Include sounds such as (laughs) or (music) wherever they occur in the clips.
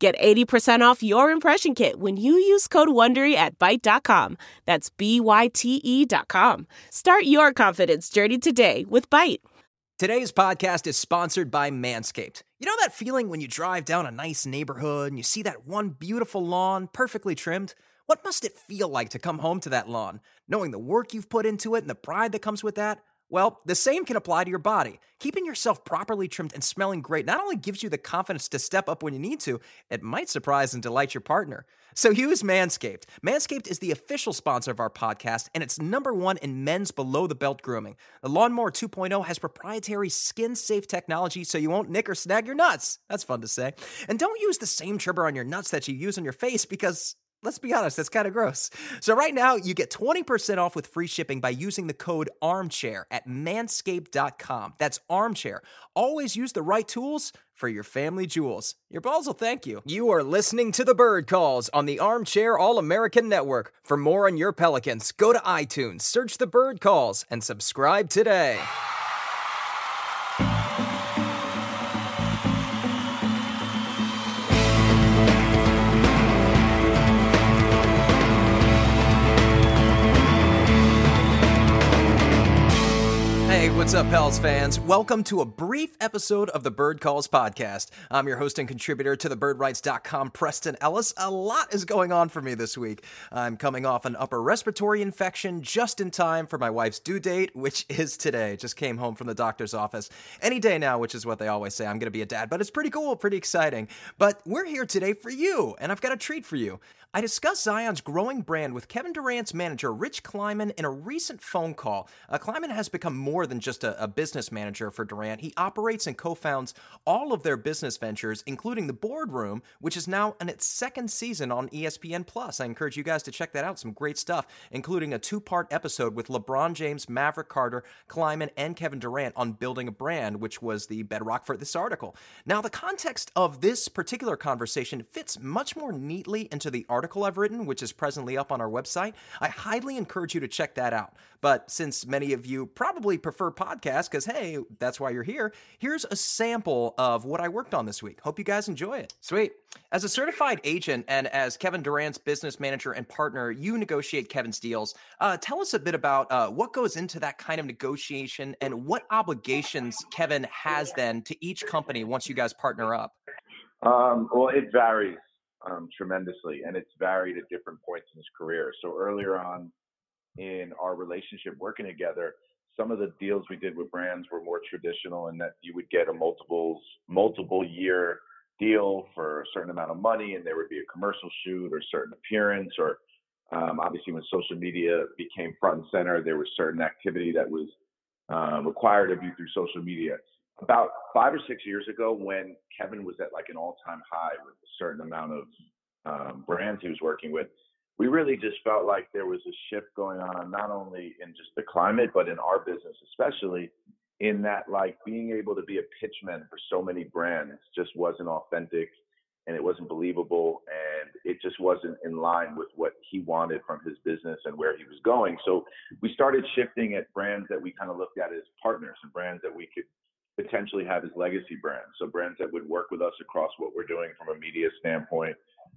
Get 80% off your impression kit when you use code WONDERY at Byte.com. That's B-Y-T-E dot com. Start your confidence journey today with Byte. Today's podcast is sponsored by Manscaped. You know that feeling when you drive down a nice neighborhood and you see that one beautiful lawn perfectly trimmed? What must it feel like to come home to that lawn, knowing the work you've put into it and the pride that comes with that? Well, the same can apply to your body. Keeping yourself properly trimmed and smelling great not only gives you the confidence to step up when you need to, it might surprise and delight your partner. So use Manscaped. Manscaped is the official sponsor of our podcast, and it's number one in men's below the belt grooming. The Lawnmower 2.0 has proprietary skin safe technology so you won't nick or snag your nuts. That's fun to say. And don't use the same trimmer on your nuts that you use on your face because let's be honest, that's kind of gross. So right now, you get 20% off with free shipping by using the code armchair at manscaped.com. That's armchair. Always use the right tools for your family jewels. Your balls will thank you. You are listening to the Bird Calls on the Armchair All American Network. For more on your Pelicans, go to iTunes, search the Bird Calls, and subscribe today. What's up, Pels fans? Welcome to a brief episode of the Bird Calls podcast. I'm your host and contributor to thebirdwrites.com, Preston Ellis. A lot is going on for me this week. I'm coming off an upper respiratory infection just in time for my wife's due date, which is today. Just came home from the doctor's office. Any day now, which is what they always say. I'm going to be a dad, but it's pretty cool, pretty exciting. But we're here today for you, and I've got a treat for you. I discussed Zion's growing brand with Kevin Durant's manager, Rich Kleiman, in a recent phone call. Uh, Kleiman has become more than just a, a business manager for Durant. He operates and co founds all of their business ventures, including the boardroom, which is now in its second season on ESPN Plus. I encourage you guys to check that out. Some great stuff, including a two part episode with LeBron James, Maverick Carter, Kleiman, and Kevin Durant on building a brand, which was the bedrock for this article. Now, the context of this particular conversation fits much more neatly into the article I've written, which is presently up on our website. I highly encourage you to check that out. But since many of you probably prefer podcasts, because hey, that's why you're here, here's a sample of what I worked on this week. Hope you guys enjoy it. Sweet. As a certified agent and as Kevin Durant's business manager and partner, you negotiate Kevin's deals. Uh, tell us a bit about uh, what goes into that kind of negotiation and what obligations Kevin has then to each company once you guys partner up. Um, well, it varies um, tremendously, and it's varied at different points in his career. So earlier on in our relationship working together, some of the deals we did with brands were more traditional in that you would get a multiples multiple year deal for a certain amount of money, and there would be a commercial shoot or certain appearance, or um, obviously when social media became front and center, there was certain activity that was uh, required of you through social media about five or six years ago when Kevin was at like an all-time high with a certain amount of um, brands he was working with, we really just felt like there was a shift going on, not only in just the climate, but in our business, especially in that like being able to be a pitchman for so many brands just wasn't authentic and it wasn't believable and it just wasn't in line with what he wanted from his business and where he was going. So we started shifting at brands that we kind of looked at as partners and brands that we could potentially have as legacy brands. So brands that would work with us across what we're doing from a media standpoint,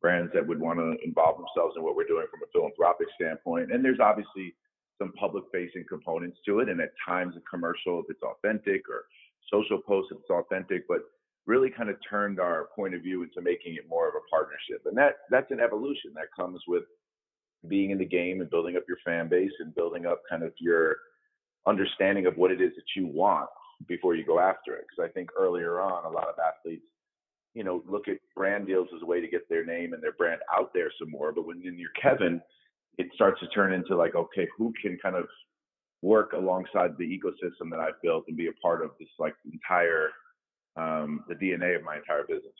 brands that would want to involve themselves in what we're doing from a philanthropic standpoint. And there's obviously some public facing components to it. And at times a commercial if it's authentic or social posts if it's authentic, but really kind of turned our point of view into making it more of a partnership. And that that's an evolution that comes with being in the game and building up your fan base and building up kind of your understanding of what it is that you want before you go after it. Because I think earlier on, a lot of athletes, you know, look at brand deals as a way to get their name and their brand out there some more. But when you're Kevin, it starts to turn into like, okay, who can kind of work alongside the ecosystem that I've built and be a part of this like entire um, the DNA of my entire business.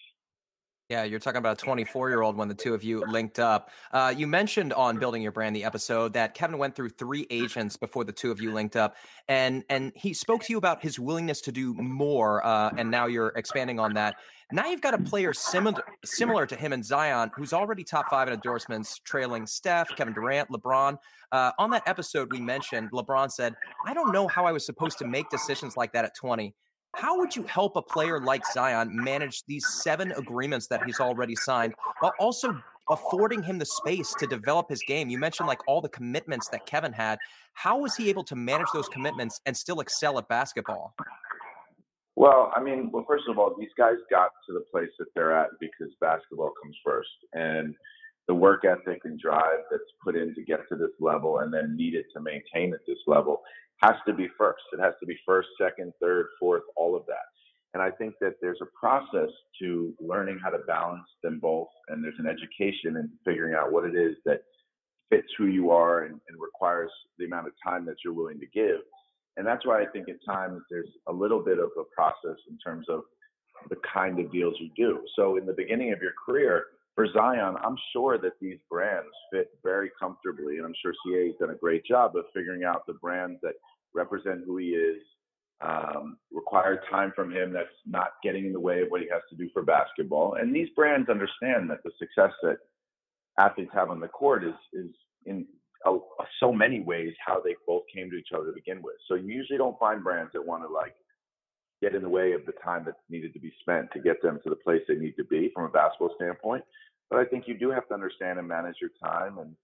Yeah, you're talking about a 24 year old when the two of you linked up. Uh, you mentioned on building your brand the episode that Kevin went through three agents before the two of you linked up, and and he spoke to you about his willingness to do more. Uh, and now you're expanding on that. Now you've got a player similar similar to him in Zion, who's already top five in endorsements, trailing Steph, Kevin Durant, LeBron. Uh, on that episode, we mentioned LeBron said, "I don't know how I was supposed to make decisions like that at 20." How would you help a player like Zion manage these seven agreements that he's already signed while also affording him the space to develop his game? You mentioned like all the commitments that Kevin had. How was he able to manage those commitments and still excel at basketball? Well, I mean, well, first of all, these guys got to the place that they're at because basketball comes first. And the work ethic and drive that's put in to get to this level and then needed to maintain at this level has to be first. It has to be first, second, third, fourth, all of that. And I think that there's a process to learning how to balance them both, and there's an education in figuring out what it is that fits who you are and, and requires the amount of time that you're willing to give. And that's why I think at times there's a little bit of a process in terms of the kind of deals you do. So in the beginning of your career, for Zion, I'm sure that these brands fit very comfortably, and I'm sure CAA has done a great job of figuring out the brands that represent who he is, um, require time from him that's not getting in the way of what he has to do for basketball. And these brands understand that the success that athletes have on the court is is in a, so many ways how they both came to each other to begin with. So you usually don't find brands that want to like get in the way of the time that needed to be spent to get them to the place they need to be from a basketball standpoint. But I think you do have to understand and manage your time and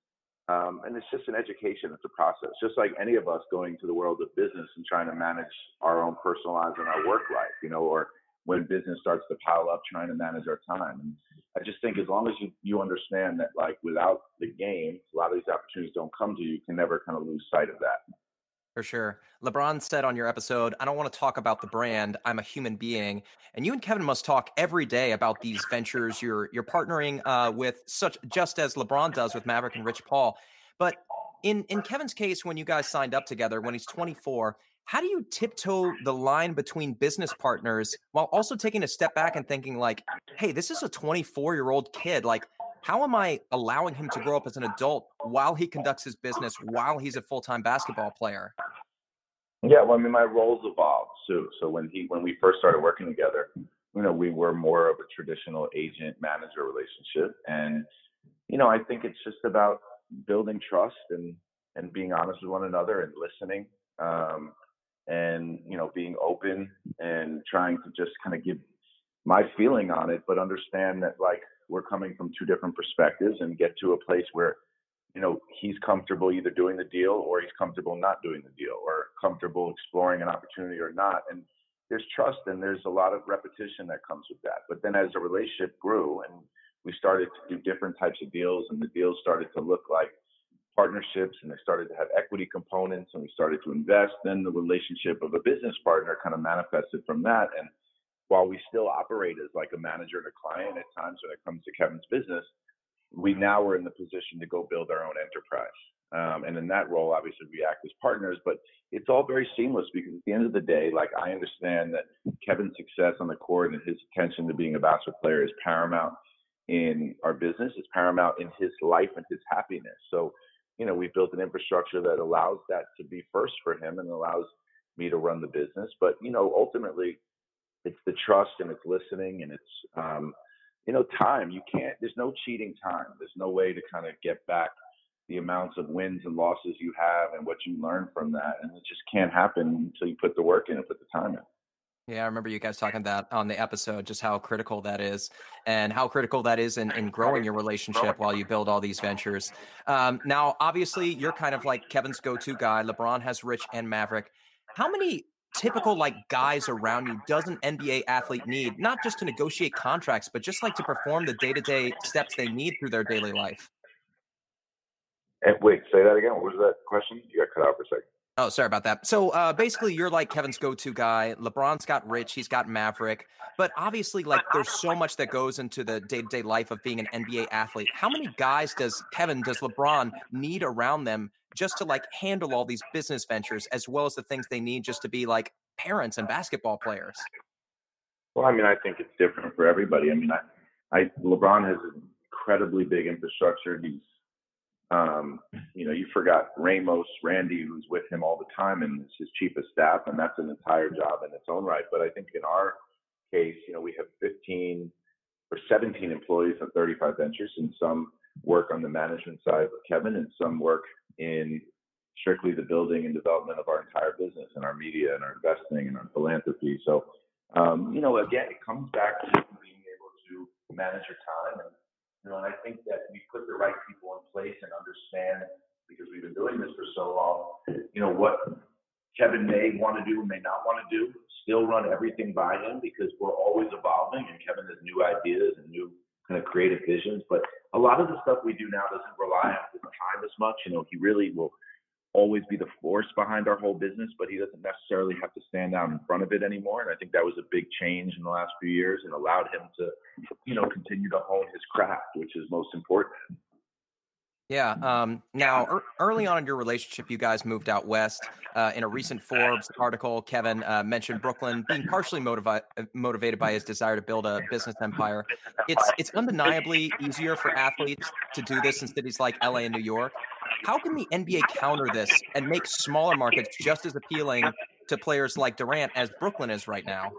um, and it's just an education. It's a process, just like any of us going to the world of business and trying to manage our own personal lives and our work life, you know, or when business starts to pile up, trying to manage our time. And I just think as long as you, you understand that, like, without the game, a lot of these opportunities don't come to you, you can never kind of lose sight of that. For sure. LeBron said on your episode, I don't want to talk about the brand. I'm a human being. And you and Kevin must talk every day about these ventures you're you're partnering uh, with such just as LeBron does with Maverick and Rich Paul. But in in Kevin's case, when you guys signed up together when he's 24, how do you tiptoe the line between business partners while also taking a step back and thinking like, hey, this is a 24 year old kid. Like, how am I allowing him to grow up as an adult while he conducts his business, while he's a full time basketball player? Yeah, well, I mean, my roles evolved too. So when he when we first started working together, you know, we were more of a traditional agent manager relationship, and you know, I think it's just about building trust and and being honest with one another and listening, um, and you know, being open and trying to just kind of give my feeling on it, but understand that like we're coming from two different perspectives and get to a place where you know he's comfortable either doing the deal or he's comfortable not doing the deal or comfortable exploring an opportunity or not. And there's trust and there's a lot of repetition that comes with that. But then as the relationship grew and we started to do different types of deals and the deals started to look like partnerships and they started to have equity components and we started to invest then the relationship of a business partner kind of manifested from that. And while we still operate as like a manager and a client at times when it comes to Kevin's business, we now are in the position to go build our own enterprise. Um, and in that role, obviously, we act as partners, but it's all very seamless because at the end of the day, like I understand that Kevin's success on the court and his attention to being a basketball player is paramount in our business, it's paramount in his life and his happiness. So, you know, we've built an infrastructure that allows that to be first for him and allows me to run the business. But, you know, ultimately, it's the trust and it's listening and it's um, you know time. You can't. There's no cheating time. There's no way to kind of get back the amounts of wins and losses you have and what you learn from that. And it just can't happen until you put the work in and put the time in. Yeah, I remember you guys talking that on the episode, just how critical that is and how critical that is in, in growing your relationship while you build all these ventures. Um, now, obviously, you're kind of like Kevin's go to guy. LeBron has Rich and Maverick. How many typical like guys around you does an NBA athlete need, not just to negotiate contracts, but just like to perform the day to day steps they need through their daily life? And wait, say that again. What was that question? You got cut out for a second. Oh, sorry about that. So uh, basically, you're like Kevin's go-to guy. LeBron's got Rich, he's got Maverick, but obviously, like there's so much that goes into the day-to-day life of being an NBA athlete. How many guys does Kevin, does LeBron need around them just to like handle all these business ventures as well as the things they need just to be like parents and basketball players? Well, I mean, I think it's different for everybody. I mean, I, I LeBron has an incredibly big infrastructure. He's um, you know, you forgot Ramos, Randy, who's with him all the time, and it's his chief of staff, and that's an entire job in its own right. But I think in our case, you know, we have 15 or 17 employees at 35 Ventures, and some work on the management side with Kevin, and some work in strictly the building and development of our entire business and our media and our investing and our philanthropy. So, um, you know, again, it comes back to being able to manage your time and you know, and I think that we put the right people in place and understand because we've been doing this for so long, you know, what Kevin may want to do and may not want to do, still run everything by him because we're always evolving and Kevin has new ideas and new kind of creative visions. But a lot of the stuff we do now doesn't rely on time as much. You know, he really will always be the force behind our whole business, but he doesn't necessarily have to stand out in front of it anymore. And I think that was a big change in the last few years and allowed him to, you know, continue to hone his craft, which is most important. Yeah. Um, now, er, early on in your relationship, you guys moved out west. Uh, in a recent Forbes article, Kevin uh, mentioned Brooklyn being partially motivi- uh, motivated by his desire to build a business empire. It's it's undeniably easier for athletes to do this in cities like LA and New York. How can the NBA counter this and make smaller markets just as appealing to players like Durant as Brooklyn is right now?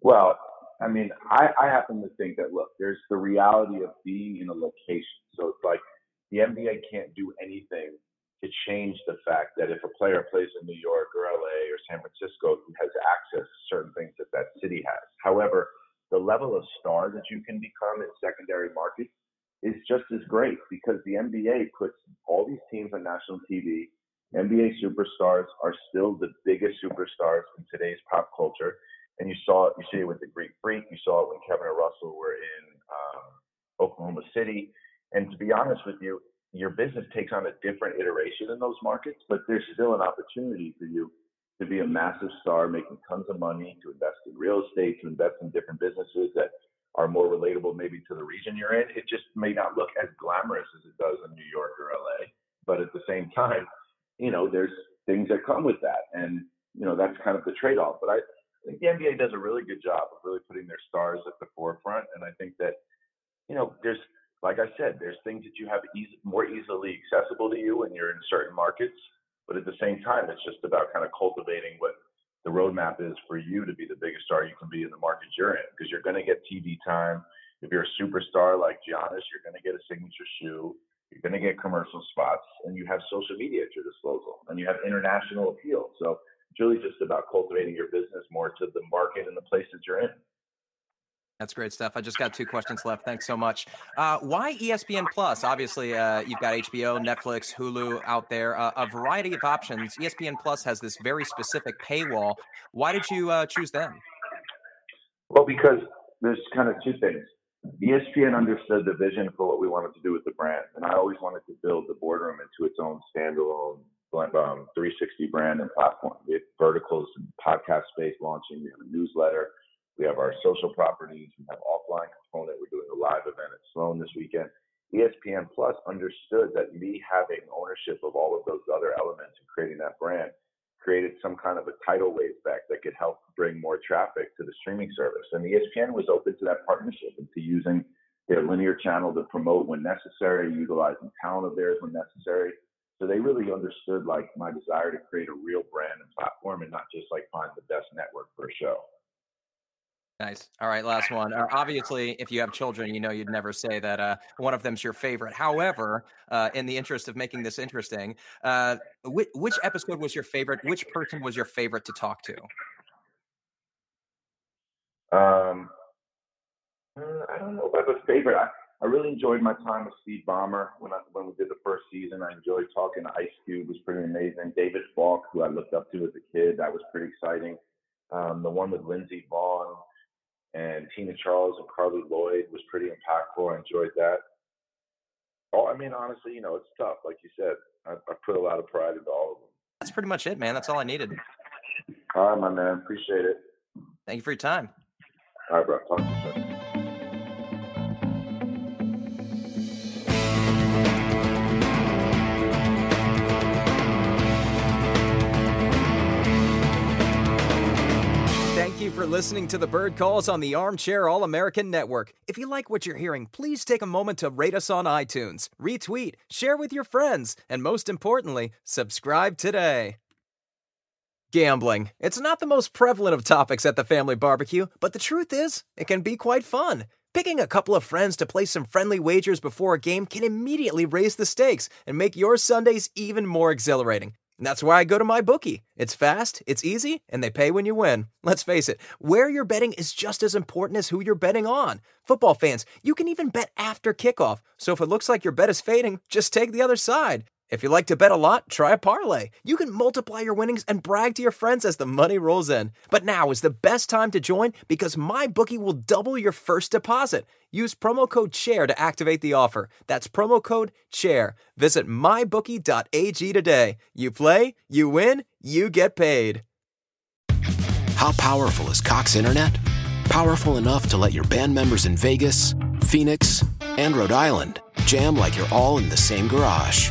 Well, I mean, I, I happen to think that look, there's the reality of being in a location. So it's like the NBA can't do anything to change the fact that if a player plays in New York or LA or San Francisco, he has access to certain things that that city has. However, the level of star that you can become in secondary markets is just as great because the NBA puts all these teams on national TV. NBA superstars are still the biggest superstars in today's pop culture. And you saw it, you see it with the Greek Freak, you saw it when Kevin and Russell were in um, Oklahoma City. And to be honest with you, your business takes on a different iteration in those markets, but there's still an opportunity for you to be a massive star, making tons of money, to invest in real estate, to invest in different businesses that are more relatable maybe to the region you're in. It just may not look as glamorous as it does in New York or LA, but at the same (laughs) time, you know, there's things that come with that, and you know that's kind of the trade-off. But I think the NBA does a really good job of really putting their stars at the forefront, and I think that you know there's like I said, there's things that you have easy, more easily accessible to you when you're in certain markets, but at the same time, it's just about kind of cultivating what the roadmap is for you to be the biggest star you can be in the markets you're in because you're going to get TV time. If you're a superstar like Giannis, you're going to get a signature shoe. You're going to get commercial spots, and you have social media at your disposal, and you have international appeal. So it's really just about cultivating your business more to the market and the places you're in. That's great stuff. I just got two questions left. Thanks so much. Uh, why ESPN Plus? Obviously, uh, you've got HBO, Netflix, Hulu out there, uh, a variety of options. ESPN Plus has this very specific paywall. Why did you uh, choose them? Well, because there's kind of two things. ESPN understood the vision for what we wanted to do with the brand, and I always wanted to build the boardroom into its own standalone um, 360 brand and platform. We have verticals and podcast space launching. We have a newsletter we have our social properties. We have offline component. We're doing a live event at Sloan this weekend. ESPN Plus understood that me having ownership of all of those other elements and creating that brand created some kind of a tidal wave effect that could help bring more traffic to the streaming service. And ESPN was open to that partnership and to using their linear channel to promote when necessary, utilizing talent of theirs when necessary. So they really understood like my desire to create a real brand and platform and not just like find the best network for a show. Nice. All right, last one. Uh, obviously, if you have children, you know you'd never say that uh, one of them's your favorite. However, uh, in the interest of making this interesting, uh, which, which, episode was your favorite? Which person was your favorite to talk to? Um, uh, I don't know if I have a favorite. I, I really enjoyed my time with Steve Ballmer when I, when we did the first season. I enjoyed talking to Ice Cube; it was pretty amazing. David Falk, who I looked up to as a kid, that was pretty exciting. Um, the one with Lindsey Vonn and Tina Charles and Carli Lloyd was pretty impactful. I enjoyed that. Oh, I mean, honestly, you know, it's tough. Like you said, I, I put a lot of pride into all of them. That's pretty much it, man. That's all I needed. All right, my man. Appreciate it. Thank you for your time. All right, bro. Talk to you soon. Listening to the Bird Calls on the Armchair All American Network. If you like what you're hearing, please take a moment to rate us on iTunes, retweet, share with your friends, and most importantly, subscribe today. Gambling. It's not the most prevalent of topics at the family barbecue, but the truth is, it can be quite fun. Picking a couple of friends to play some friendly wagers before a game can immediately raise the stakes and make your Sundays even more exhilarating. And that's why I go to MyBookie. It's fast, it's easy, and they pay when you win. Let's face it, where you're betting is just as important as who you're betting on. Football fans, you can even bet after kickoff. So if it looks like your bet is fading, just take the other side. If you like to bet a lot, try a parlay. You can multiply your winnings and brag to your friends as the money rolls in. But now is the best time to join because MyBookie will double your first deposit. Use promo code CHAIR to activate the offer. That's promo code CHAIR. Visit mybookie.ag today. You play, you win, you get paid. How powerful is Cox Internet? Powerful enough to let your band members in Vegas, Phoenix, and Rhode Island jam like you're all in the same garage.